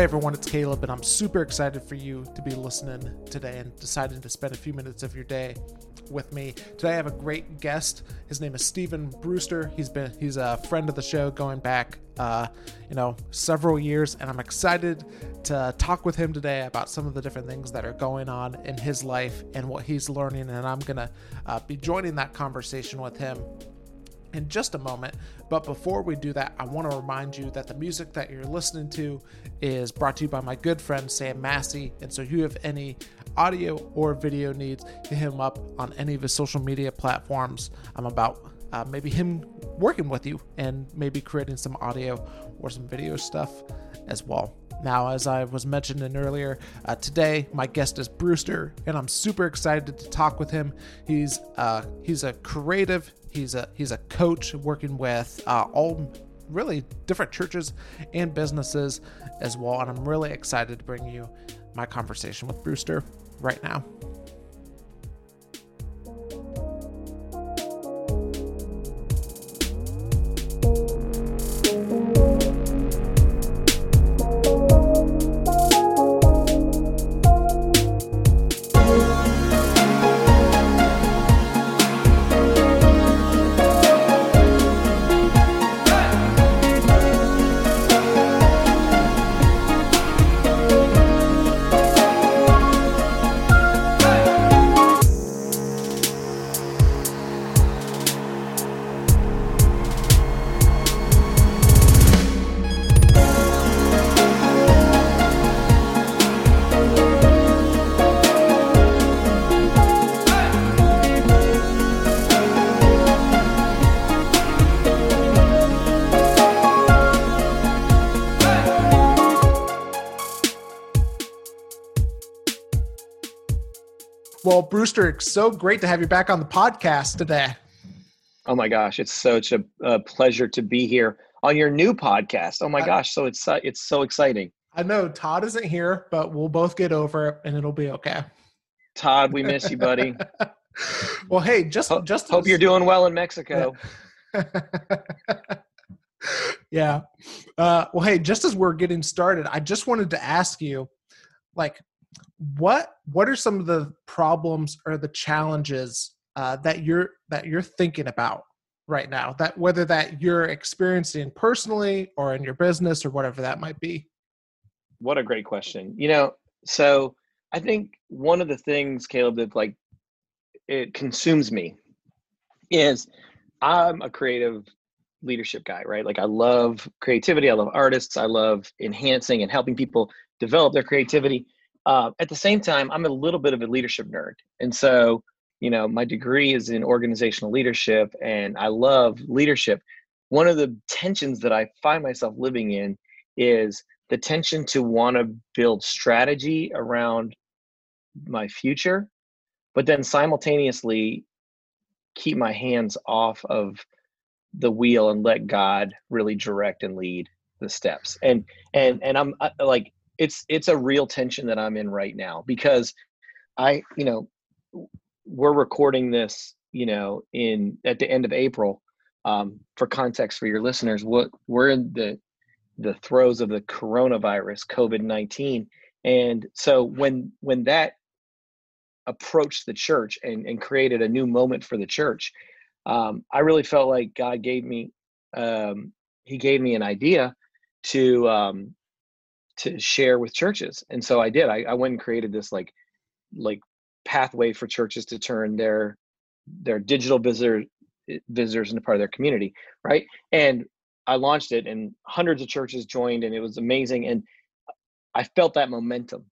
Hey everyone, it's Caleb, and I'm super excited for you to be listening today and deciding to spend a few minutes of your day with me. Today I have a great guest. His name is Stephen Brewster. He's been he's a friend of the show going back uh, you know, several years, and I'm excited to talk with him today about some of the different things that are going on in his life and what he's learning. And I'm gonna uh, be joining that conversation with him in just a moment. But before we do that, I want to remind you that the music that you're listening to is brought to you by my good friend Sam Massey. And so, if you have any audio or video needs, hit him up on any of his social media platforms. I'm about uh, maybe him working with you and maybe creating some audio or some video stuff as well. Now, as I was mentioning earlier, uh, today my guest is Brewster, and I'm super excited to talk with him. He's uh, he's a creative He's a he's a coach working with uh, all really different churches and businesses as well. And I'm really excited to bring you my conversation with Brewster right now. Well, Brewster, it's so great to have you back on the podcast today. Oh my gosh, it's such a, a pleasure to be here on your new podcast. Oh my I, gosh, so it's it's so exciting. I know Todd isn't here, but we'll both get over it and it'll be okay. Todd, we miss you, buddy. well, hey, just Ho- just hope you're doing well in Mexico. yeah. Uh, well, hey, just as we're getting started, I just wanted to ask you, like, what what are some of the problems or the challenges uh, that you're that you're thinking about right now? That whether that you're experiencing personally or in your business or whatever that might be. What a great question. You know so i think one of the things caleb that like it consumes me is i'm a creative leadership guy right? Like i love creativity. I love artists. I love enhancing and helping people develop their creativity uh, at the same time, I'm a little bit of a leadership nerd. And so, you know, my degree is in organizational leadership and I love leadership. One of the tensions that I find myself living in is the tension to want to build strategy around my future, but then simultaneously keep my hands off of the wheel and let God really direct and lead the steps. And and and I'm like it's it's a real tension that I'm in right now because I, you know, we're recording this, you know, in at the end of April. Um, for context for your listeners, what we're in the the throes of the coronavirus, COVID nineteen, and so when when that approached the church and, and created a new moment for the church, um, I really felt like God gave me um, He gave me an idea to um, to share with churches and so i did. I, I went and created this like like pathway for churches to turn their their digital visitor eh, visitors into part of their community right? And i launched it and hundreds of churches joined and it was amazing and i felt that momentum.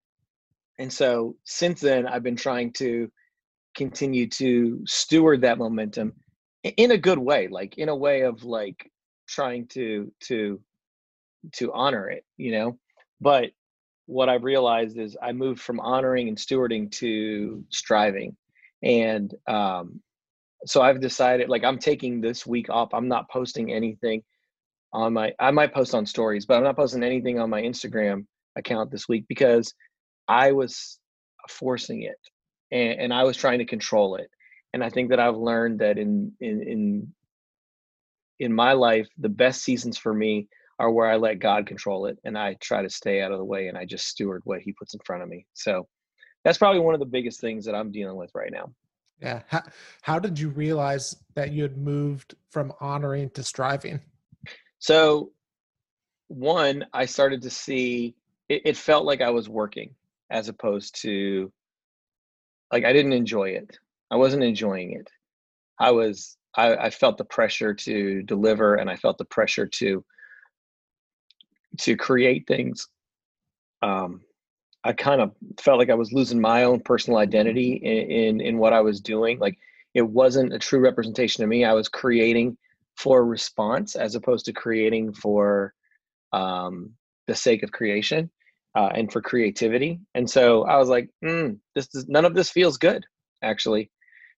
And so since then i've been trying to continue to steward that momentum in a good way like in a way of like trying to to to honor it you know but what I've realized is I moved from honoring and stewarding to striving. And um, so I've decided like I'm taking this week off. I'm not posting anything on my I might post on stories, but I'm not posting anything on my Instagram account this week because I was forcing it and, and I was trying to control it. And I think that I've learned that in in in in my life, the best seasons for me are where I let God control it and I try to stay out of the way and I just steward what he puts in front of me. So that's probably one of the biggest things that I'm dealing with right now. Yeah. How, how did you realize that you had moved from honoring to striving? So, one, I started to see it, it felt like I was working as opposed to like I didn't enjoy it. I wasn't enjoying it. I was I, I felt the pressure to deliver and I felt the pressure to to create things. Um, I kind of felt like I was losing my own personal identity in, in, in what I was doing. Like it wasn't a true representation of me. I was creating for response as opposed to creating for um, the sake of creation uh, and for creativity. And so I was like, mm, this is, none of this feels good, actually.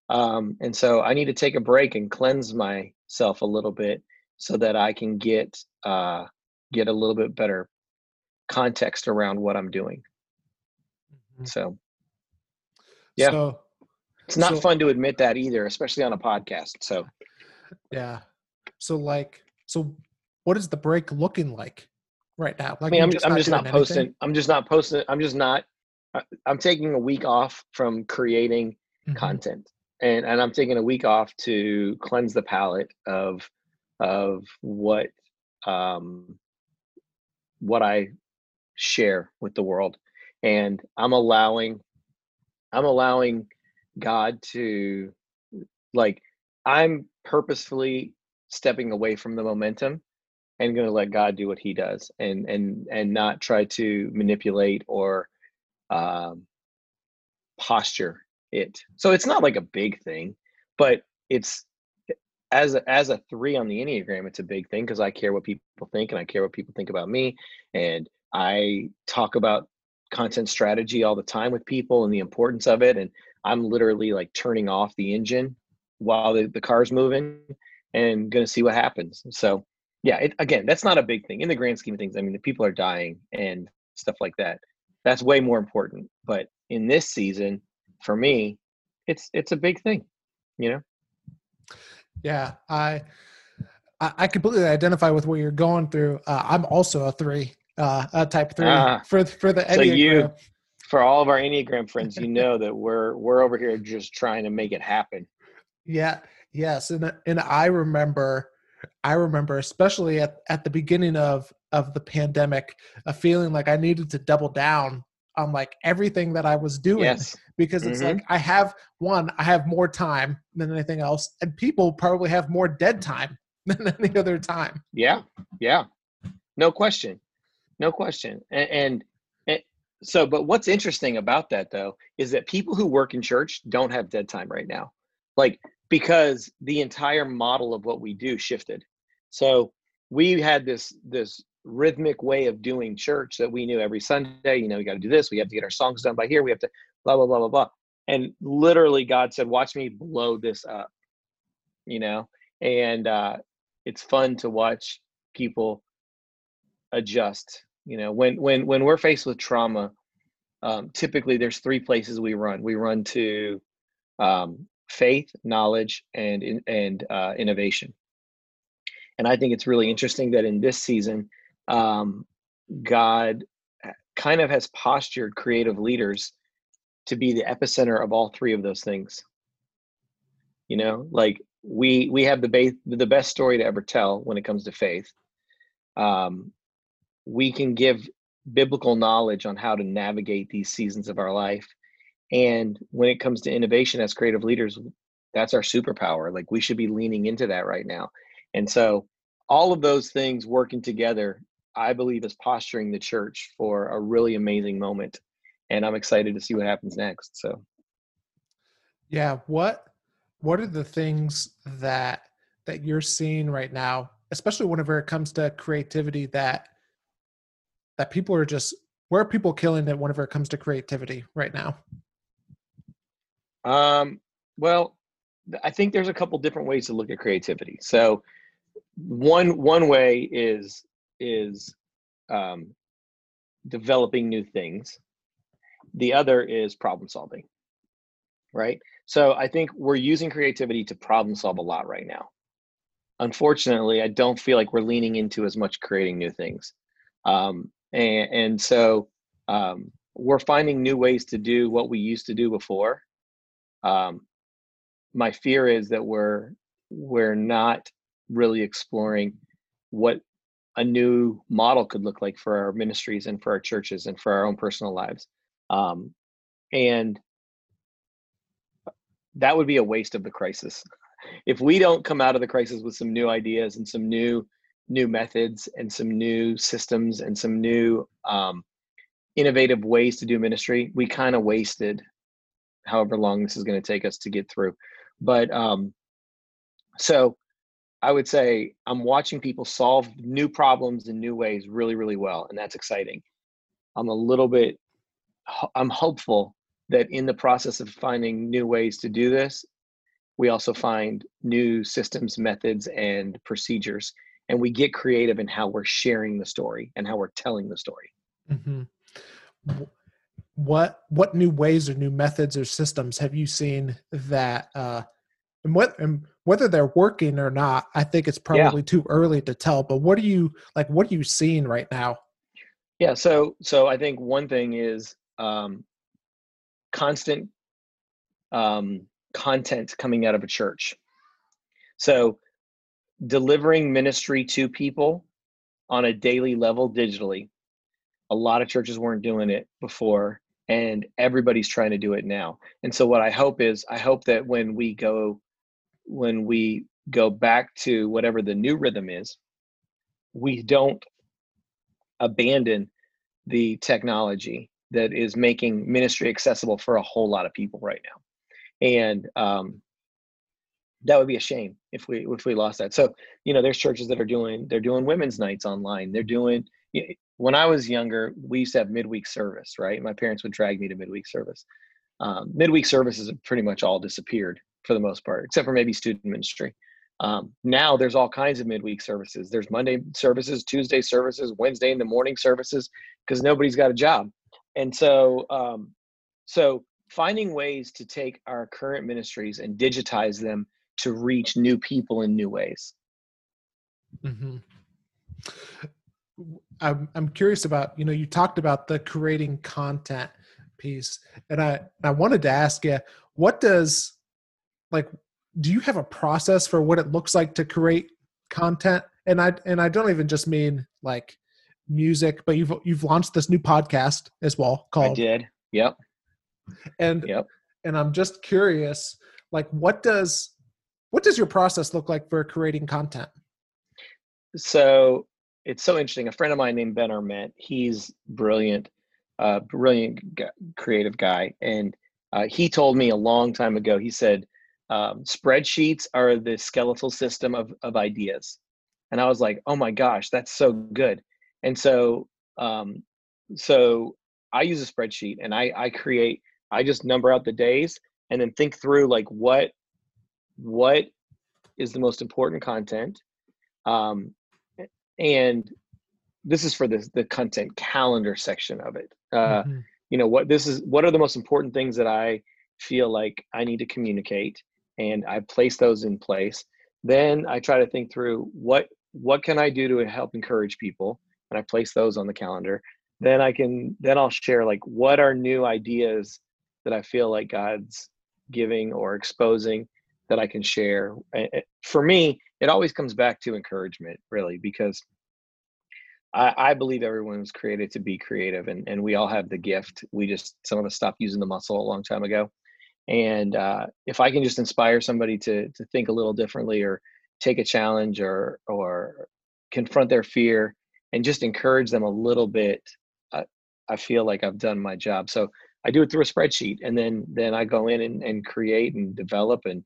Um, and so I need to take a break and cleanse myself a little bit so that I can get uh, get a little bit better context around what I'm doing. Mm-hmm. So, yeah, so, it's not so, fun to admit that either, especially on a podcast. So, yeah. So, like, so what is the break looking like right now? Like, I mean, I'm just, I'm just not posting. Anything? I'm just not posting. I'm just not. I'm taking a week off from creating mm-hmm. content, and and I'm taking a week off to cleanse the palate of of what um what I share with the world. And I'm allowing I'm allowing God to like I'm purposefully stepping away from the momentum and going to let God do what he does and and and not try to manipulate or um posture it. So it's not like a big thing, but it's as a, as a three on the enneagram it's a big thing because i care what people think and i care what people think about me and i talk about content strategy all the time with people and the importance of it and i'm literally like turning off the engine while the, the car's moving and gonna see what happens. So yeah it, again that's not a big thing. In the grand scheme of things i mean the people are dying and stuff like that. That's way more important but in this season for me it's it's a big thing you know yeah, I I completely identify with what you're going through. Uh, I'm also a three, uh, a type three uh, for for the Enneagram. So you, for all of our Enneagram friends, you know that we're we're over here just trying to make it happen. Yeah. Yes, and and I remember, I remember especially at at the beginning of of the pandemic, a feeling like I needed to double down on like everything that I was doing yes. Because it's mm-hmm. like I have one, I have more time than anything else, and people probably have more dead time than any other time. Yeah, yeah, no question, no question. And, and, and so, but what's interesting about that though is that people who work in church don't have dead time right now, like because the entire model of what we do shifted. So we had this this rhythmic way of doing church that we knew every Sunday, you know, we got to do this, we have to get our songs done by here, we have to blah, blah, blah, blah, blah. And literally, God said, Watch me blow this up, you know? And uh, it's fun to watch people adjust. You know, when when when we're faced with trauma, um, typically there's three places we run. We run to um, faith, knowledge, and and uh, innovation. And I think it's really interesting that in this season, um, God kind of has postured creative leaders to be the epicenter of all three of those things. You know, like we we have the base, the best story to ever tell when it comes to faith. Um, we can give biblical knowledge on how to navigate these seasons of our life, and when it comes to innovation as creative leaders, that's our superpower. Like we should be leaning into that right now. And so all of those things working together I believe is posturing the church for a really amazing moment. And I'm excited to see what happens next. So yeah, what what are the things that that you're seeing right now, especially whenever it comes to creativity that that people are just where are people killing it whenever it comes to creativity right now? Um well, I think there's a couple different ways to look at creativity. So one one way is is um, developing new things. The other is problem solving, right? So I think we're using creativity to problem solve a lot right now. unfortunately, I don't feel like we're leaning into as much creating new things. Um, and, and so um, we're finding new ways to do what we used to do before. Um, my fear is that we're we're not really exploring what a new model could look like for our ministries and for our churches and for our own personal lives. Um, and that would be a waste of the crisis. If we don't come out of the crisis with some new ideas and some new new methods and some new systems and some new um, innovative ways to do ministry, we kind of wasted however long this is going to take us to get through. But um, so I would say I'm watching people solve new problems in new ways really, really well, and that's exciting. I'm a little bit, I'm hopeful that in the process of finding new ways to do this, we also find new systems, methods, and procedures, and we get creative in how we're sharing the story and how we're telling the story. Mm-hmm. What what new ways or new methods or systems have you seen that uh, and what and whether they're working or not i think it's probably yeah. too early to tell but what are you like what are you seeing right now yeah so so i think one thing is um constant um content coming out of a church. So delivering ministry to people on a daily level digitally a lot of churches weren't doing it before and everybody's trying to do it now. And so what i hope is i hope that when we go when we go back to whatever the new rhythm is, we don't abandon the technology that is making ministry accessible for a whole lot of people right now. And um, that would be a shame if we if we lost that. So you know, there's churches that are doing they're doing women's nights online. They're doing. when I was younger, we used to have midweek service. Right, my parents would drag me to midweek service. Um, midweek services have pretty much all disappeared for the most part, except for maybe student ministry. Um, now there's all kinds of midweek services. There's Monday services, Tuesday services, Wednesday in the morning services, because nobody's got a job. And so, um, so finding ways to take our current ministries and digitize them to reach new people in new ways. Mm-hmm. I'm I'm curious about you know you talked about the creating content piece, and I I wanted to ask you what does like do you have a process for what it looks like to create content and i and i don't even just mean like music but you've you've launched this new podcast as well called i did. Yep. And yep. and i'm just curious like what does what does your process look like for creating content? So it's so interesting. A friend of mine named ben arment he's brilliant uh brilliant creative guy. And uh, he told me a long time ago he said um, spreadsheets are the skeletal system of, of ideas. And i was like oh my gosh that's so good and so um, so i use a spreadsheet and i i create i just number out the days and then think through like what what is the most important content um, and this is for the the content calendar section of it uh, mm-hmm. you know what this is what are the most important things that i feel like i need to communicate and I place those in place. Then I try to think through what what can I do to help encourage people, and I place those on the calendar. Then I can then I'll share like what are new ideas that I feel like God's giving or exposing that I can share. For me, it always comes back to encouragement, really, because I, I, believe everyone was created to be creative, and, and we all have the gift. We just some of us stopped using the muscle a long time ago, and uh, if i can just inspire somebody to to think a little differently or take a challenge or or confront their fear and just encourage them a little bit uh, i feel like i've done my job so i do it through a spreadsheet and then then i go in and, and create and develop and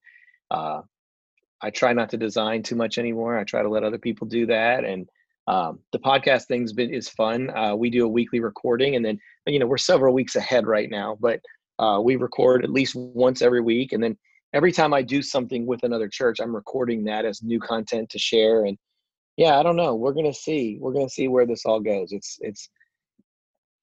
uh, i try not to design too much anymore i try to let other people do that and um, the podcast thing's been is fun uh, we do a weekly recording and then you know we're several weeks ahead right now but uh, we record at least once every week, and then every time I do something with another church, I'm recording that as new content to share. And yeah, I don't know. We're gonna see. We're gonna see where this all goes. It's it's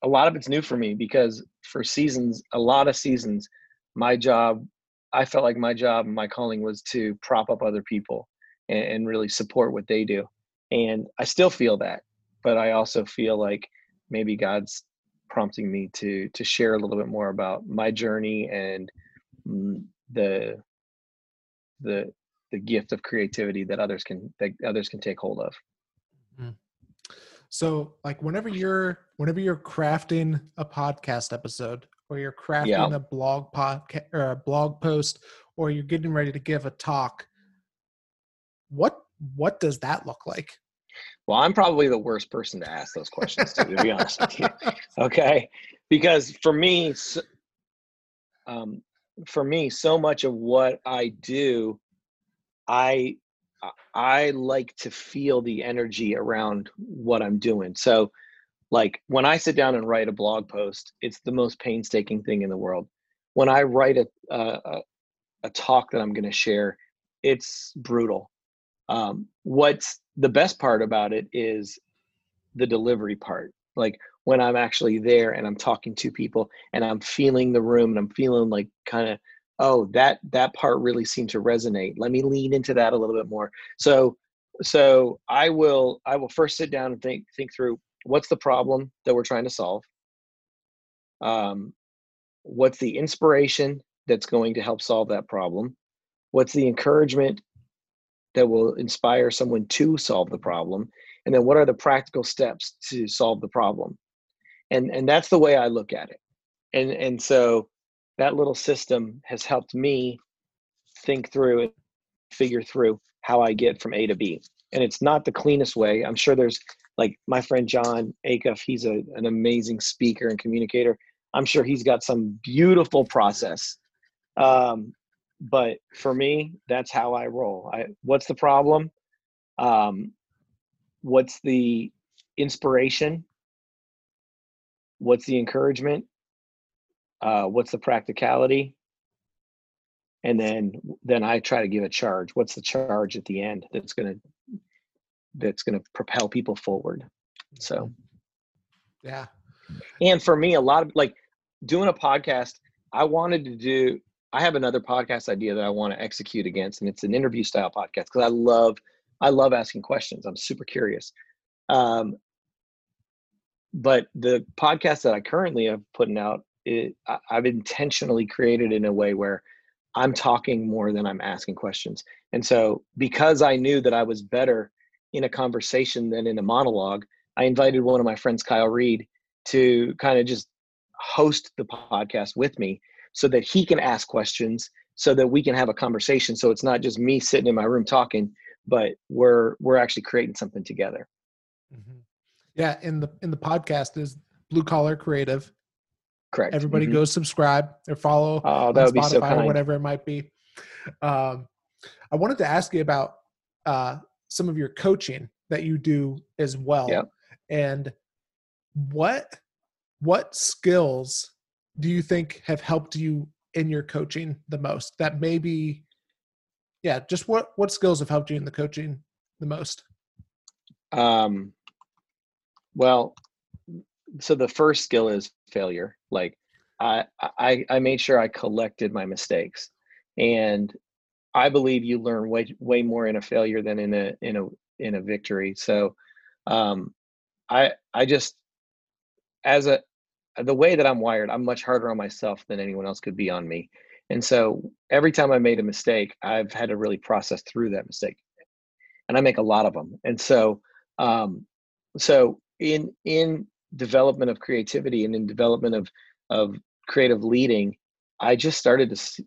a lot of it's new for me because for seasons, a lot of seasons, my job, I felt like my job and my calling was to prop up other people and, and really support what they do. And I still feel that, but I also feel like maybe God's prompting me to to share a little bit more about my journey and mm, the the the gift of creativity that others can that others can take hold of. Mm-hmm. So, like whenever you're whenever you're crafting a podcast episode, or you're crafting yeah. a blog podcast or a blog post, or you're getting ready to give a talk, what what does that look like? Well, I'm probably the worst person to ask those questions to, to be honest with you. Okay, because for me, um, for me, so much of what I do, I I like to feel the energy around what I'm doing. So, like when I sit down and write a blog post, it's the most painstaking thing in the world. When I write a a, a talk that I'm going to share, it's brutal. Um, what's the best part about it is the delivery part. Like when I'm actually there and I'm talking to people and I'm feeling the room and I'm feeling like kind of oh that that part really seemed to resonate. Let me lean into that a little bit more. So so i will i will first sit down and think think through what's the problem that we're trying to solve. Um, what's the inspiration that's going to help solve that problem? What's the encouragement that will inspire someone to solve the problem? And then what are the practical steps to solve the problem? And and that's the way i look at it. And and so that little system has helped me think through and figure through how I get from A to B. And it's not the cleanest way. I'm sure there's like my friend Jon Acuff, he's a, an amazing speaker and communicator. I'm sure he's got some beautiful process. Um, but for me, that's how I roll. I, what's the problem? Um, what's the inspiration? What's the encouragement? Uh, what's the practicality? And then then i try to give a charge. What's the charge at the end that's going to that's going to propel people forward? So. Mm-hmm. yeah. And for me a lot of like doing a podcast i wanted to do i have another podcast idea that i want to execute against and it's an interview style podcast because i love i love asking questions. I'm super curious. Um, but the podcast that i currently am putting out it, I've intentionally created in a way where I'm talking more than I'm asking questions. And so, because I knew that I was better in a conversation than in a monologue, I invited one of my friends, Kyle Reed, to kind of just host the podcast with me so that he can ask questions so that we can have a conversation so it's not just me sitting in my room talking but we're we're actually creating something together mm-hmm. yeah in the in the podcast is blue collar creative Correct. Everybody mm-hmm. go subscribe or follow oh, that would Spotify be so or whatever it might be. Um, I wanted to ask you about uh, some of your coaching that you do as well, yep. and what what skills do you think have helped you in your coaching the most? That maybe, yeah, just what what skills have helped you in the coaching the most? Um, well, so the first skill is failure. Like I, I, I made sure I collected my mistakes, and I believe you learn way, way more in a failure than in a, in a, in a victory. So, um, I, I just, as a, the way that I'm wired, I'm much harder on myself than anyone else could be on me. And so every time I made a mistake, I've had to really process through that mistake. And I make a lot of them. And so, um, so in, in development of creativity and in development of of creative leading, I just started to see,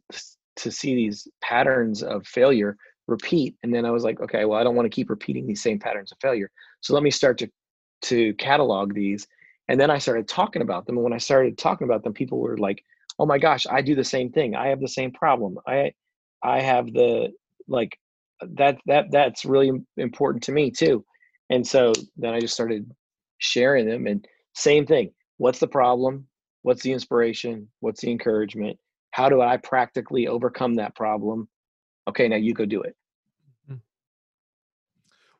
to see these patterns of failure repeat, and then I was like, okay, well, I don't want to keep repeating these same patterns of failure, so let me start to to catalog these, and then I started talking about them. And when I started talking about them, people were like, oh my gosh, I do the same thing. I have the same problem. I I have the like that that that's really important to me too. And so then I just started sharing them and same thing. What's the problem? What's the inspiration? What's the encouragement? How do I practically overcome that problem? Okay, now you go do it. Mm-hmm.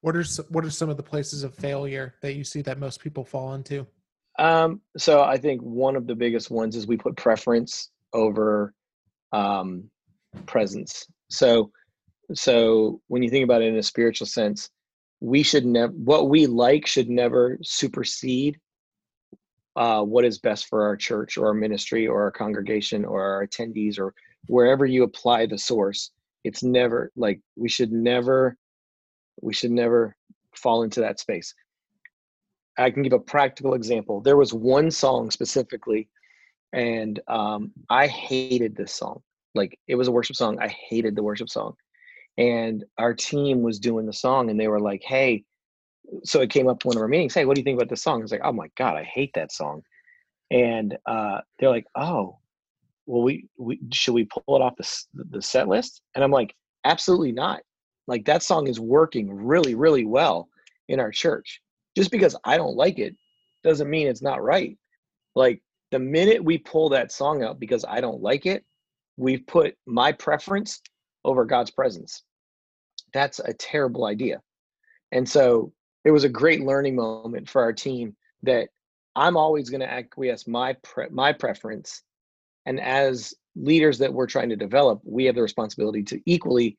What are what are some of the places of failure that you see that most people fall into? Um, so I think one of the biggest ones is we put preference over um, presence. So so when you think about it in a spiritual sense, we should never what we like should never supersede uh, what is best for our church or our ministry or our congregation or our attendees or wherever you apply the source. It's never like we should never we should never fall into that space. I can give a practical example. There was one song specifically, and um, I hated this song. Like it was a worship song. I hated the worship song. And our team was doing the song, and they were like, "Hey," so it came up one of our meetings. Hey, what do you think about this song? I was like, "Oh my god, I hate that song." And uh, they're like, "Oh, well, we, we should we pull it off the the set list?" And I'm like, "Absolutely not. Like that song is working really, really well in our church. Just because I don't like it doesn't mean it's not right. Like the minute we pull that song out because I don't like it, we've put my preference over God's presence. That's a terrible idea. And so it was a great learning moment for our team that I'm always going to acquiesce my pre- my preference and as leaders that we're trying to develop, we have the responsibility to equally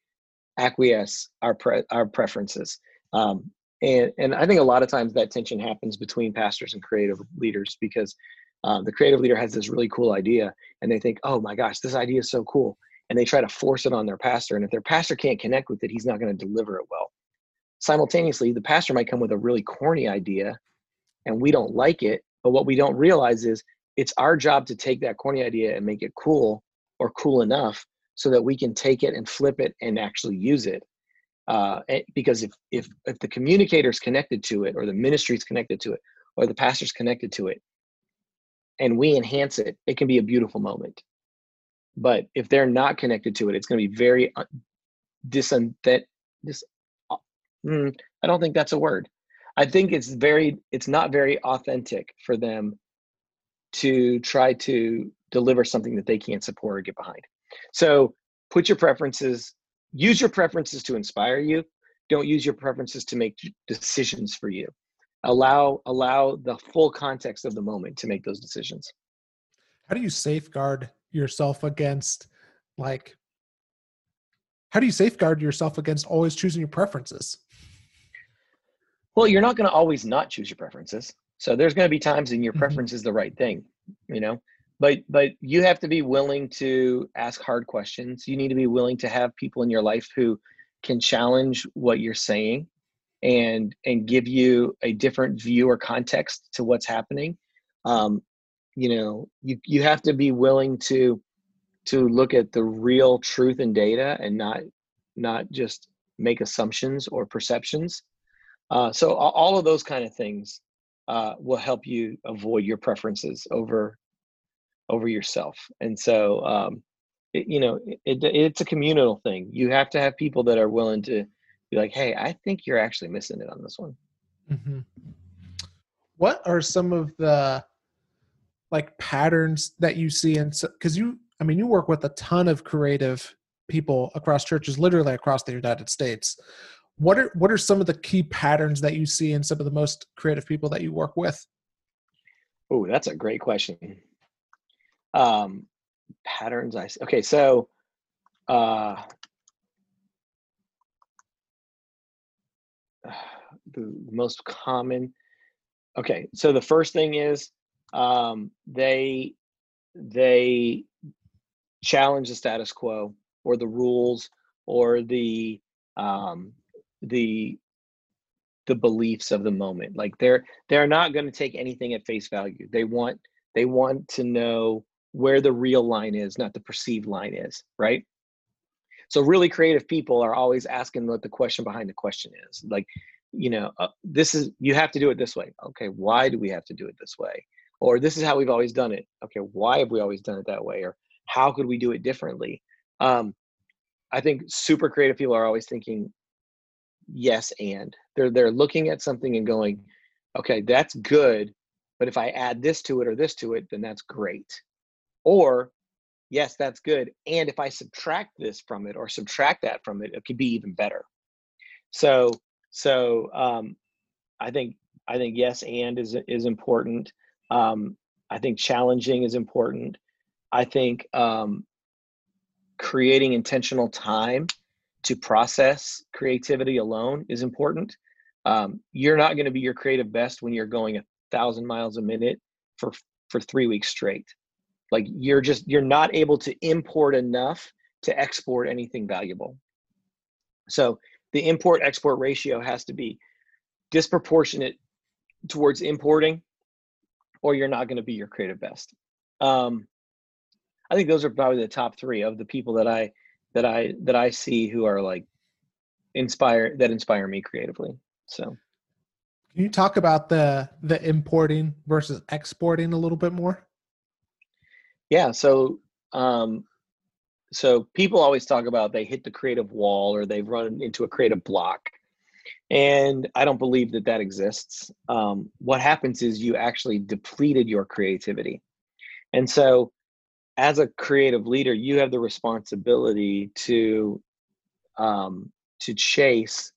acquiesce our pre- our preferences. Um, and and I think a lot of times that tension happens between pastors and creative leaders because uh, the creative leader has this really cool idea and they think, oh my gosh, this idea is so cool, and they try to force it on their pastor. And if their pastor can't connect with it, he's not going to deliver it well. Simultaneously, the pastor might come with a really corny idea, and we don't like it. But what we don't realize is it's our job to take that corny idea and make it cool or cool enough so that we can take it and flip it and actually use it. Uh, because if if if the communicator is connected to it, or the ministry is connected to it, or the pastor's connected to it, and we enhance it, it can be a beautiful moment. But if they're not connected to it, it's going to be very dis that dis. Mm, I don't think that's a word. I think it's very it's not very authentic for them to try to deliver something that they can't support or get behind. So put your preferences, use your preferences to inspire you. Don't use your preferences to make decisions for you. Allow allow the full context of the moment to make those decisions. How do you safeguard yourself against like how do you safeguard yourself against always choosing your preferences? Well, you're not going to always not choose your preferences. So there's going to be times in your mm-hmm. preference is the right thing, you know but but you have to be willing to ask hard questions you need to be willing to have people in your life who can challenge what you're saying and and give you a different view or context to what's happening um, you know you you have to be willing to to look at the real truth and data and not not just make assumptions or perceptions uh, so all of those kind of things uh, will help you avoid your preferences over over yourself. And so, um, it, you know, it, it's a communal thing. You have to have people that are willing to be like, "Hey, I think you're actually missing it on this one." Mm-hmm. What are some of the like patterns that you see? And because you, I mean, you work with a ton of creative people across churches, literally across the United States. What are what are some of the key patterns that you see in some of the most creative people that you work with? Oh, that's a great question um, patterns I see. Okay, so uh, the most common. Okay, so the first thing is um, they they challenge the status quo or the rules or the um, the the beliefs of the moment. Like they're they're not going to take anything at face value. They want they want to know where the real line is, not the perceived line is, right? So really creative people are always asking what the question behind the question is. Like, you know, uh, this is you have to do it this way. Okay, why do we have to do it this way? Or this is how we've always done it. Okay, why have we always done it that way? Or how could we do it differently? Um, I think super creative people are always thinking yes and they're they're looking at something and going, okay, that's good, but if I add this to it or this to it, then that's great. Or, yes, that's good. And if I subtract this from it or subtract that from it, it could be even better. So, so um, I think I think yes, and is is important. Um, I think challenging is important. I think um, creating intentional time to process creativity alone is important. Um, you're not going to be your creative best when you're going a thousand miles a minute for for three weeks straight. Like you're just you're not able to import enough to export anything valuable. So the import export ratio has to be disproportionate towards importing, or you're not going to be your creative best. Um, I think those are probably the top three of the people that I that I that I see who are like inspire that inspire me creatively. So can you talk about the the importing versus exporting a little bit more? Yeah, so um so people always talk about they hit the creative wall or they've run into a creative block. And I don't believe that that exists. Um, what happens is you actually depleted your creativity. And so as a creative leader, you have the responsibility to um, to chase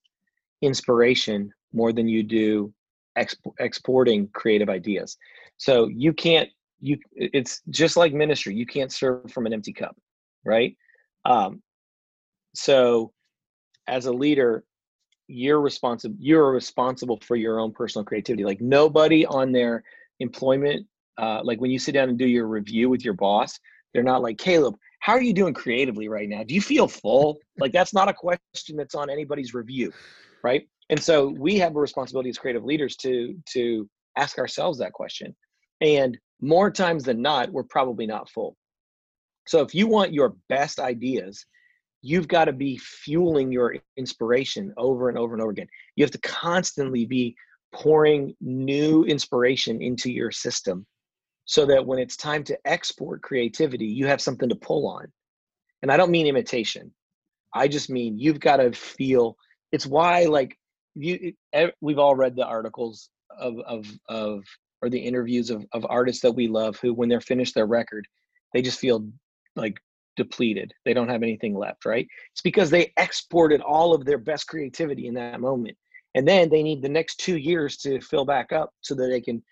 inspiration more than you do exp- exporting creative ideas. So you can't you it's just like ministry. You can't serve from an empty cup, right? Um, so as a leader, you're responsible you're responsible for your own personal creativity. Like nobody on their employment uh, like when you sit down and do your review with your boss, they're not like, Caleb, how are you doing creatively right now? Do you feel full? Like that's not a question that's on anybody's review, right? And so we have a responsibility as creative leaders to to ask ourselves that question. And more times than not, we're probably not full. So if you want your best ideas, you've got to be fueling your inspiration over and over and over again. You have to constantly be pouring new inspiration into your system so that when it's time to export creativity, you have something to pull on. And I don't mean imitation. I just mean you've got to feel it's why like you we've all read the articles of of of or the interviews of, of artists that we love who when they're finished their record they just feel like depleted they don't have anything left right it's because they exported all of their best creativity in that moment and then they need the next two years to fill back up so that they can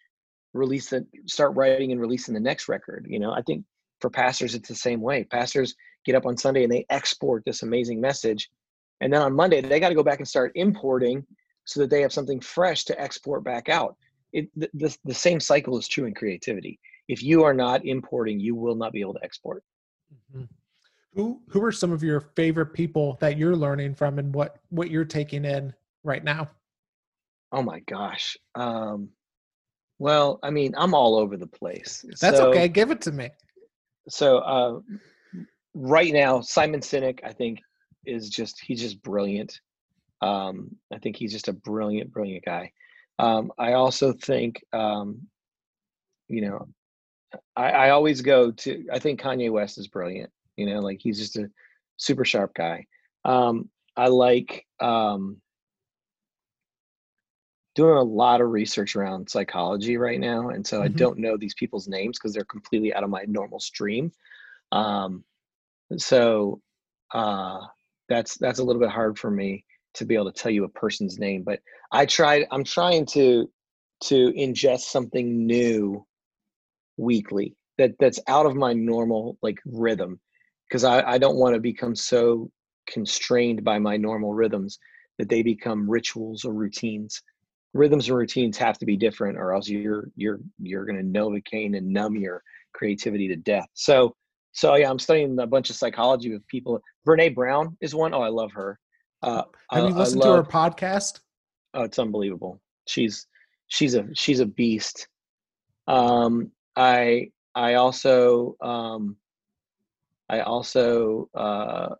release the start writing and releasing the next record you know? I think for pastors it's the same way. Pastors get up on sunday and they export this amazing message and then on monday they got to go back and start importing so that they have something fresh to export back out. It, the, the, the same cycle is true in creativity. If you are not importing you will not be able to export. Mm-hmm. who who are some of your favorite people that you're learning from and what what you're taking in right now? Oh my gosh um well, I mean, I'm all over the place. That's so, okay. Give it to me. So, uh, right now, Simon Sinek, I think, is just he's just brilliant. Um, I think he's just a brilliant, brilliant guy. Um, I also think, um, you know, I, I always go to. I think Kanye West is brilliant. You know, like he's just a super sharp guy. Um, I like um, doing a lot of research around psychology right now and so mm-hmm. i don't know these people's names because they're completely out of my normal stream um, so uh, that's that's a little bit hard for me to be able to tell you a person's name but i tried i'm trying to to ingest something new weekly that that's out of my normal like rhythm because I, I don't want to become so constrained by my normal rhythms that they become rituals or routines rhythms and routines have to be different or else you're you're you're going to novocaine and numb your creativity to death. So so yeah i'm studying a bunch of psychology with people. Brene brown is one. Oh, i love her. Uh have I, you listened love, to her podcast? Oh it's unbelievable. She's she's a she's a beast. Um i i also um i also uh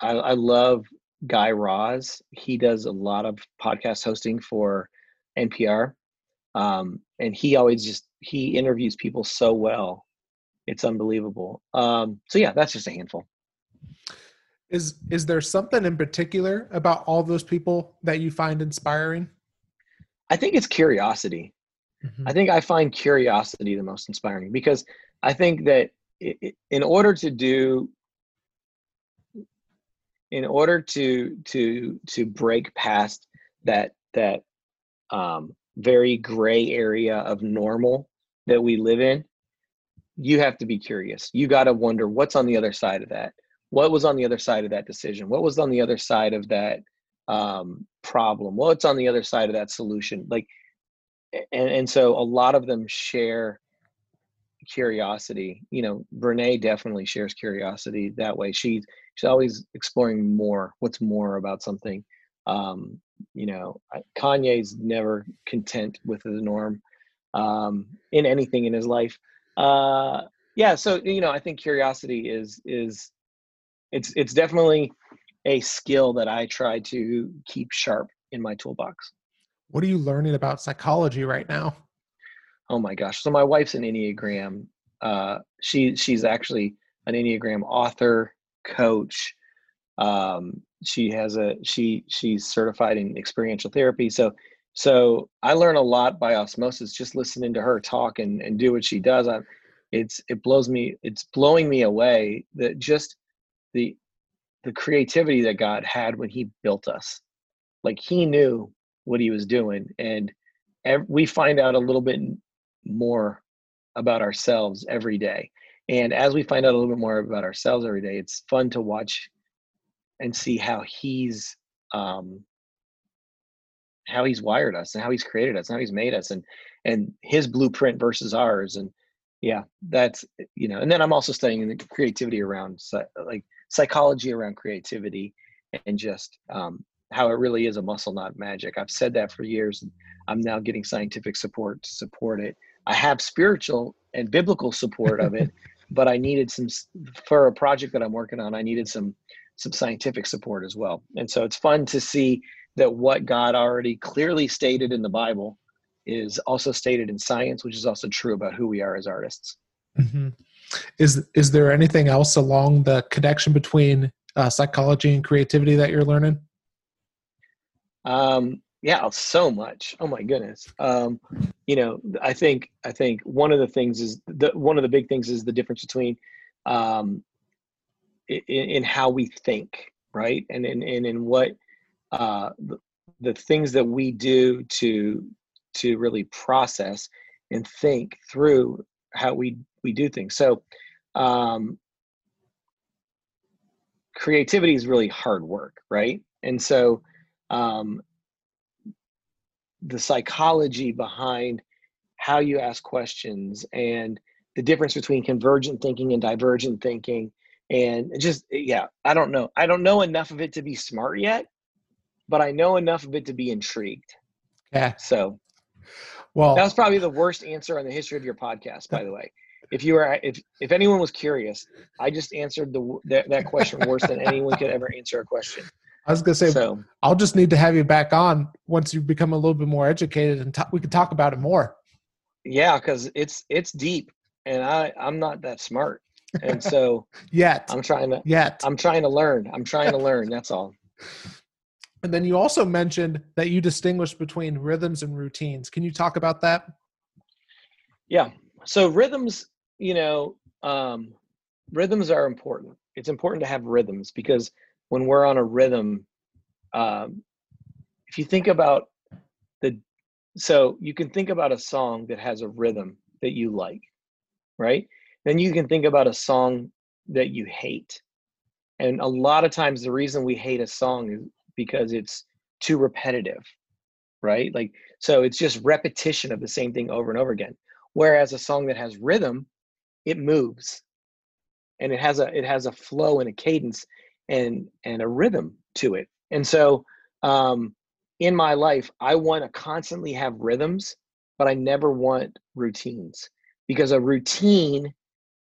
I, I love Guy Raz. He does a lot of podcast hosting for NPR, um, and he always just he interviews people so well. It's unbelievable. Um, so yeah, that's just a handful. Is is there something in particular about all those people that you find inspiring? I think it's curiosity. Mm-hmm. I think I find curiosity the most inspiring because I think that in order to do in order to to to break past that that um, very gray area of normal that we live in you have to be curious. You got to wonder what's on the other side of that. What was on the other side of that decision? What was on the other side of that um, problem? What's on the other side of that solution? Like and, and so a lot of them share curiosity. You know brene definitely shares curiosity that way. She she's always exploring more what's more about something. Um you know kanye's never content with the norm um in anything in his life. Uh yeah so you know i think curiosity is is it's it's definitely a skill that i try to keep sharp in my toolbox. What are you learning about psychology right now? Oh my gosh so my wife's an enneagram uh she she's actually an enneagram author coach um she has a she she's certified in experiential therapy. So so i learn a lot by osmosis just listening to her talk and and do what she does. I, it's it blows me it's blowing me away that just the the creativity that god had when he built us. Like he knew what he was doing and ev- we find out a little bit more about ourselves every day and as we find out a little bit more about ourselves every day it's fun to watch and see how he's um how he's wired us and how he's created us and how he's made us and and his blueprint versus ours. And yeah that's you know and then i'm also studying the creativity around like psychology around creativity and just um, how it really is a muscle not magic. I've said that for years and i'm now getting scientific support to support it. I have spiritual and biblical support of it but i needed some for a project that i'm working on i needed some some scientific support as well. And so it's fun to see that what God already clearly stated in the Bible is also stated in science, which is also true about who we are as artists. Mm-hmm. Is is there anything else along the connection between uh, psychology and creativity that you're learning? Um, yeah, so much. Oh my goodness. Um, you know, I think I think one of the things is the one of the big things is the difference between um, in, in how we think, right? And in and in what uh, the, the things that we do to to really process and think through how we we do things. So um, creativity is really hard work, right? And so um, the psychology behind how you ask questions and the difference between convergent thinking and divergent thinking. And just yeah i don't know. I don't know enough of it to be smart yet but i know enough of it to be intrigued. Yeah. So well that was probably the worst answer on the history of your podcast by the way. If you were if if anyone was curious i just answered the that, that question worse than anyone could ever answer a question I was gonna say, so, I'll just need to have you back on once you become a little bit more educated, and we can talk about it more. Yeah, because it's it's deep, and I I'm not that smart. And so yet. I'm trying to yet. I'm trying to learn. I'm trying to learn that's all. And then you also mentioned that you distinguish between rhythms and routines. Can you talk about that? Yeah. So rhythms you know um, rhythms are important. It's important to have rhythms because when we're on a rhythm um, if you think about the so you can think about a song that has a rhythm that you like right then you can think about a song that you hate. And a lot of times the reason we hate a song is because it's too repetitive, right? Like, so it's just repetition of the same thing over and over again. Whereas a song that has rhythm, it moves and it has a it has a flow and a cadence and and a rhythm to it. And so um in my life, I want to constantly have rhythms, but I never want routines because a routine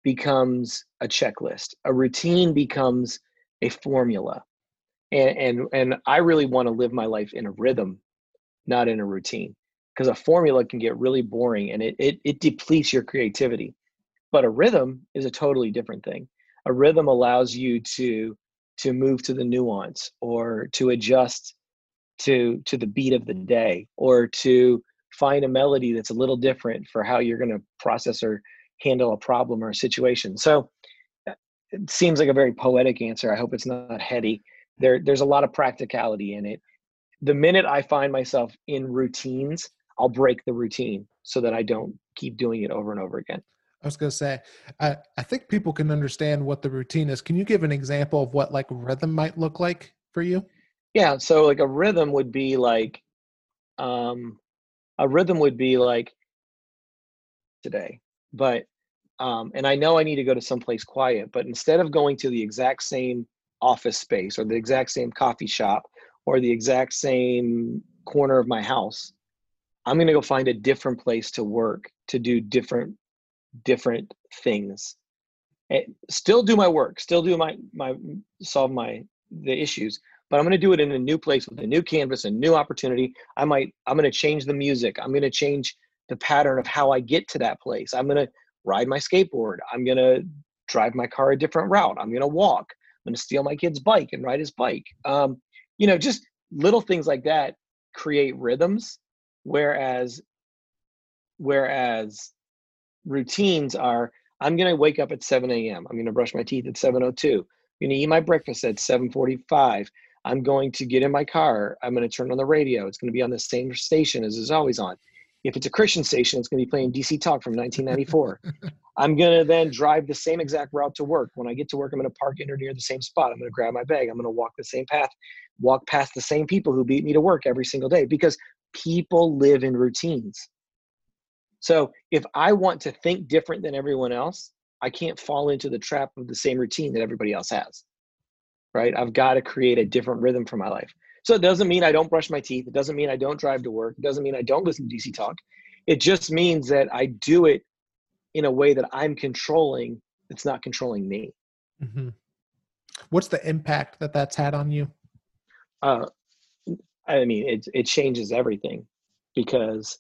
becomes a checklist. A routine becomes a formula. And and, and i really want to live my life in a rhythm not in a routine because a formula can get really boring and it, it it depletes your creativity. But a rhythm is a totally different thing. A rhythm allows you to to move to the nuance or to adjust to to the beat of the day or to find a melody that's a little different for how you're going to process or handle a problem or a situation. So uh, it seems like a very poetic answer. I hope it's not heady. There, there's a lot of practicality in it. The minute I find myself in routines, I'll break the routine so that I don't keep doing it over and over again. I was going to say, I, I think people can understand what the routine is. Can you give an example of what like rhythm might look like for you? Yeah. So like a rhythm would be like, um, a rhythm would be like today, but, um, and I know I need to go to someplace quiet, but instead of going to the exact same office space or the exact same coffee shop or the exact same corner of my house, I'm going to go find a different place to work to do different different things. And eh, still do my work still do my my solve my the issues but i'm going to do it in a new place with a new canvas a new opportunity. I might i'm going to change the music. I'm going to change the pattern of how i get to that place. I'm going to ride my skateboard. I'm going to drive my car a different route. I'm going to walk. I'm going to steal my kid's bike and ride his bike. Um, you know just little things like that create rhythms whereas whereas routines are I'm going to wake up at 7 a.m. I'm going to brush my teeth at 7:02. I'm going to eat my breakfast at 7:45. I'm going to get in my car. I'm going to turn on the radio. It's going to be on the same station as is always on. If it's a Christian station, it's going to be playing DC Talk from 1994. I'm going to then drive the same exact route to work. When I get to work, I'm going to park in or near the same spot. I'm going to grab my bag. I'm going to walk the same path, walk past the same people who beat me to work every single day because people live in routines. So if I want to think different than everyone else, I can't fall into the trap of the same routine that everybody else has. Right? I've got to create a different rhythm for my life. So it doesn't mean I don't brush my teeth. It doesn't mean I don't drive to work. It doesn't mean I don't listen to DC talk. It just means that I do it in a way that I'm controlling. It's not controlling me. Mm-hmm. What's the impact that that's had on you? Uh, I mean, it it changes everything because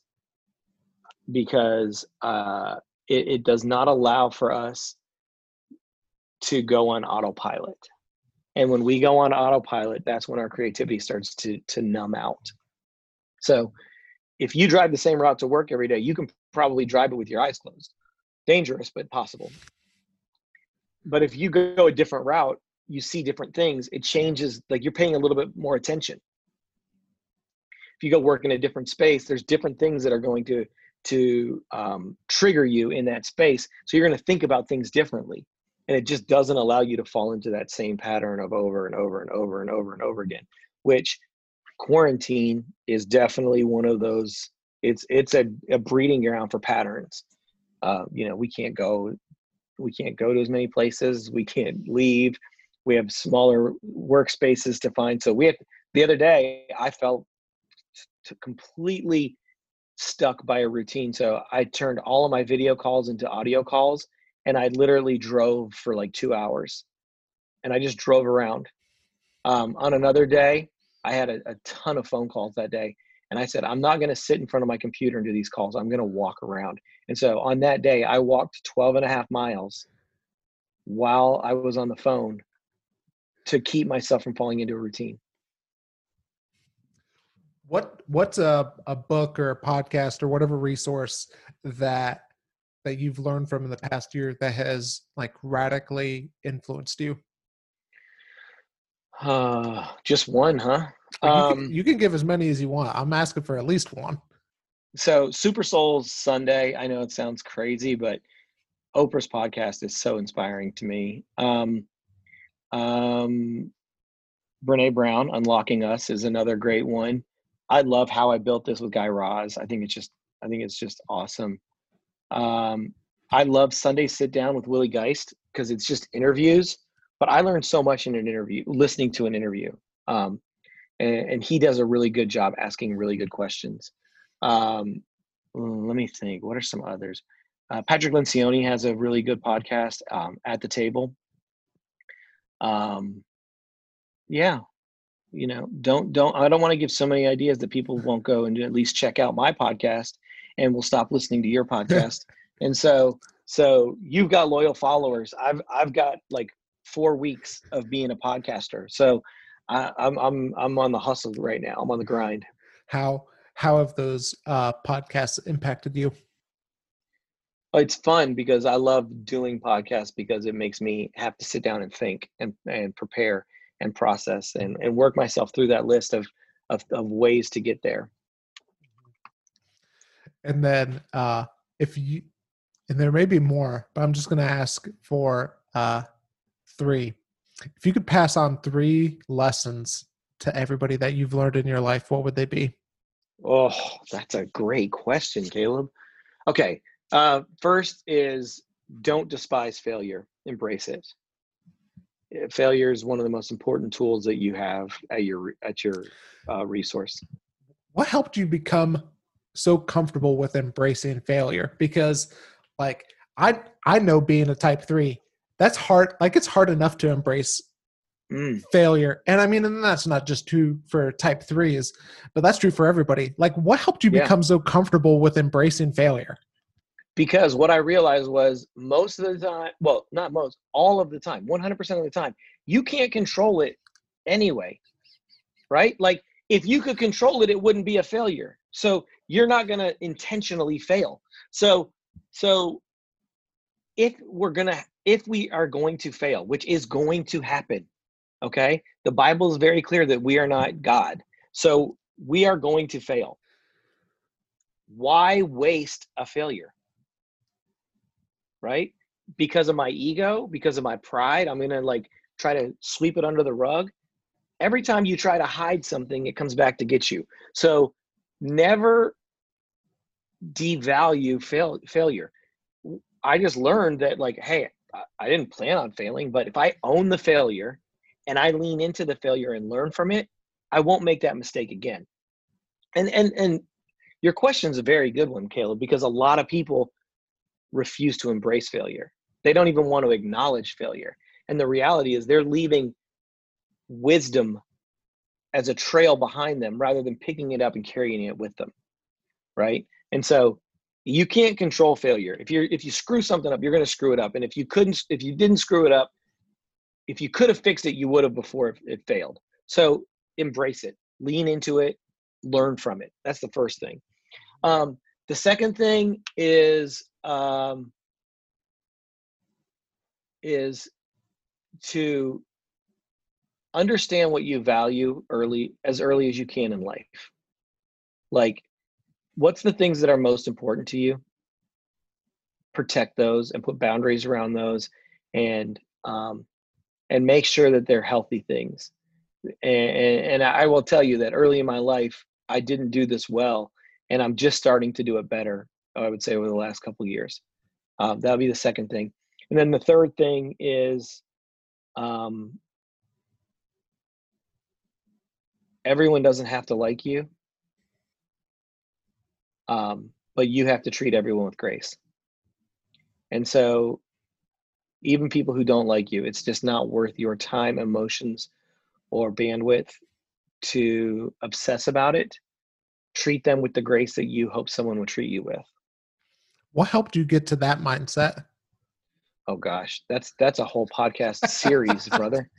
because uh, it, it does not allow for us to go on autopilot. And when we go on autopilot, that's when our creativity starts to to numb out. So if you drive the same route to work every day, you can probably drive it with your eyes closed. Dangerous, but possible. But if you go a different route, you see different things, it changes, like you're paying a little bit more attention. If you go work in a different space, there's different things that are going to to um, trigger you in that space. So you're going to think about things differently. And it just doesn't allow you to fall into that same pattern of over and over and over and over and over again, which quarantine is definitely one of those. It's it's a, a breeding ground for patterns. Uh, you know, we can't go, we can't go to as many places. We can't leave. We have smaller workspaces to find. So we have. The other day, I felt completely stuck by a routine. So I turned all of my video calls into audio calls and I literally drove for like two hours and I just drove around. Um, on another day, I had a, a ton of phone calls that day. And I said, I'm not going to sit in front of my computer and do these calls. I'm going to walk around. And so on that day, I walked 12 and a half miles while I was on the phone to keep myself from falling into a routine. What what's a, a book or a podcast or whatever resource that that you've learned from in the past year that has like radically influenced you? Uh, just one, huh? You, um, can, you can give as many as you want. I'm asking for at least one. So, Super Souls Sunday. I know it sounds crazy, but Oprah's podcast is so inspiring to me. Um, um, Brene Brown, Unlocking Us, is another great one. I love how I built this with Guy Raz. I think it's just I think it's just awesome. Um, I love Sunday sit down with Willie Geist because it's just interviews, but I learned so much in an interview, listening to an interview. Um, and, and, he does a really good job asking really good questions. Um, let me think. What are some others? Uh, Patrick Lencioni has a really good podcast, um, at the table. Um, yeah, you know don't don't i don't want to give so many ideas that people won't go and at least check out my podcast and will stop listening to your podcast. And so so you've got loyal followers. I've i've got like four weeks of being a podcaster. So I, i'm i'm i'm on the hustle right now. I'm on the grind. How how have those uh podcasts impacted you? It's fun because i love doing podcasts because it makes me have to sit down and think and and prepare and process and, and work myself through that list of, of, of ways to get there. And then uh, if you and there may be more, but I'm just going to ask for uh, three. If you could pass on three lessons to everybody that you've learned in your life, what would they be? Oh, that's a great question, Caleb. Okay. Uh, first is don't despise failure, embrace it. Failure is one of the most important tools that you have at your at your uh, resource. What helped you become so comfortable with embracing failure? Because, like, I I know being a type three, that's hard. Like, it's hard enough to embrace mm. failure. And I mean, and that's not just true for type threes, but that's true for everybody. Like, what helped you yeah. become so comfortable with embracing failure? Because what I realized was most of the time, well, not most, all of the time, 100% of the time, you can't control it anyway, right? Like, if you could control it, it wouldn't be a failure. So you're not going to intentionally fail. So, so if we're going to, if we are going to fail, which is going to happen, Okay. The Bible is very clear that we are not God. So we are going to fail. Why waste a failure? Right? Because of my ego, because of my pride, I'm going to like try to sweep it under the rug. Every time you try to hide something, it comes back to get you. So never devalue fail, failure. I just learned that, like, hey, I didn't plan on failing, but if I own the failure and I lean into the failure and learn from it, I won't make that mistake again. And and and your question is a very good one, Caleb, because a lot of people refuse to embrace failure. They don't even want to acknowledge failure. And the reality is they're leaving wisdom as a trail behind them rather than picking it up and carrying it with them. Right? And so you can't control failure. If you're if you screw something up, you're going to screw it up. And if you couldn't if you didn't screw it up, if you could have fixed it, you would have before it, it failed. So embrace it, lean into it, learn from it. That's the first thing. Um, the second thing is um, is to understand what you value early as early as you can in life. Like, what's the things that are most important to you? Protect those and put boundaries around those, and um, and make sure that they're healthy things. And, and I will tell you that early in my life, I didn't do this well, and I'm just starting to do it better. I would say over the last couple years. Um, that'll be the second thing, and then the third thing is, um, everyone doesn't have to like you, um, but you have to treat everyone with grace. And so even people who don't like you it's just not worth your time emotions or bandwidth to obsess about it treat them with the grace that you hope someone will treat you with. What helped you get to that mindset? Oh gosh that's that's a whole podcast series brother.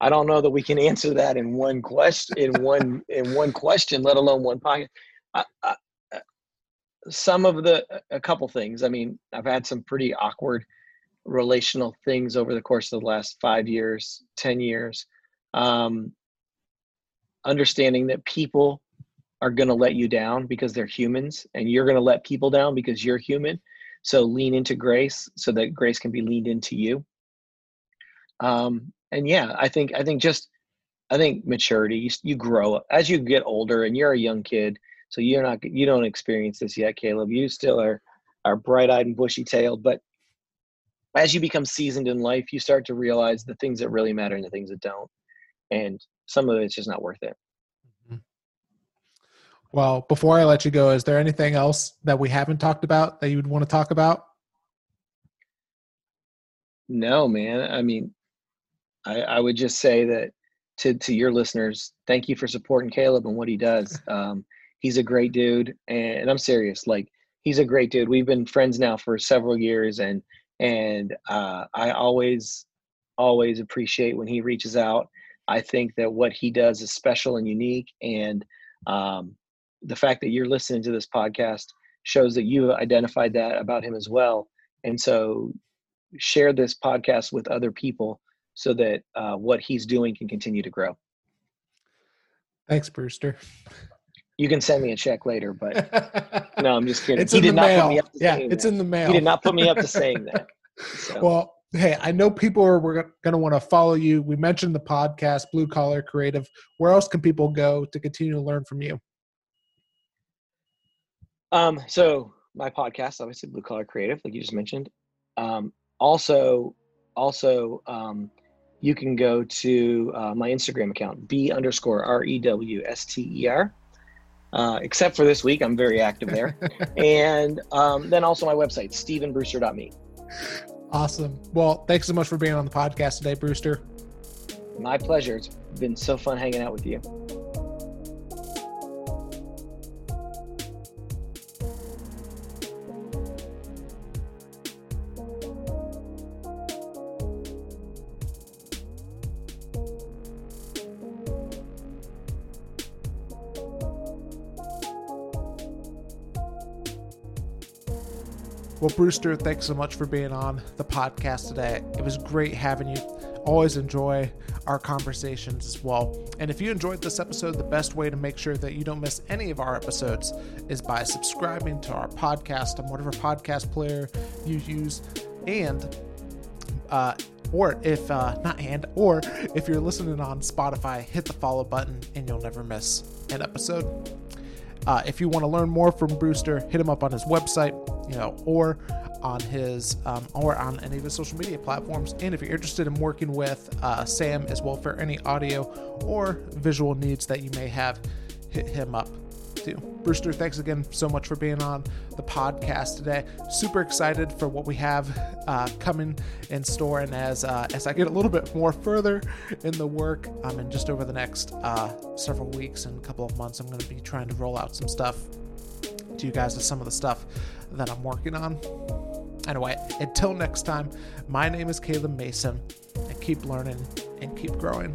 I don't know that we can answer that in one question in one in one question let alone one podcast I, I, some of the a couple things. I mean i've had some pretty awkward relational things over the course of the last five years, 10 years. Um, understanding that people are going to let you down because they're humans and you're going to let people down because you're human. So lean into grace so that grace can be leaned into you. Um, and yeah, I think, I think just, I think maturity, you, you grow as you get older and you're a young kid. So you're not, you don't experience this yet, Caleb. You still are, are bright eyed and bushy tailed, but as you become seasoned in life, you start to realize the things that really matter and the things that don't. And some of it's just not worth it. Well, before I let you go, is there anything else that we haven't talked about that you would want to talk about? No, man. I mean, I, I would just say that to, to your listeners, thank you for supporting Caleb and what he does. Um, he's a great dude. And, and I'm serious. Like, he's a great dude. We've been friends now for several years and and uh, I always always appreciate when he reaches out. I think that what he does is special and unique, and um, the fact that you're listening to this podcast shows that you identified that about him as well. And so, share this podcast with other people so that uh, what he's doing can continue to grow. Thanks, Brewster. You can send me a check later, but no, I'm just kidding. it's he in did the not mail. put me up to yeah, it's that. in the mail. He did not put me up to saying that. So. Well, hey, I know people are going to want to follow you. We mentioned the podcast, Blue Collar Creative. Where else can people go to continue to learn from you? Um, so my podcast, obviously Blue Collar Creative, like you just mentioned. Um, also, also, um, you can go to uh, my Instagram account, B underscore R E W S T E R. Uh, except for this week, I'm very active there. and um, then also my website, stephenbrewster.me. Awesome. Well, thanks so much for being on the podcast today, Brewster. My pleasure. It's been so fun hanging out with you. Well, Brewster, thanks so much for being on the podcast today. It was great having you. Always enjoy our conversations as well. And if you enjoyed this episode, the best way to make sure that you don't miss any of our episodes is by subscribing to our podcast on whatever podcast player you use. And, uh, or if uh, not and or if you're listening on spotify hit the follow button and you'll never miss an episode uh, if you want to learn more from Brewster, hit him up on his website, you know, or on his um, or on any of his social media platforms. And if you're interested in working with uh, Sam as well for any audio or visual needs that you may have, hit him up too. Brewster, thanks again so much for being on the podcast today. Super excited for what we have uh, coming in store, and as uh, as I get a little bit more further in the work, um, and just over the next uh, several weeks and a couple of months, I'm going to be trying to roll out some stuff to you guys of some of the stuff that I'm working on. Anyway, until next time, my name is Caleb Mason, and keep learning and keep growing.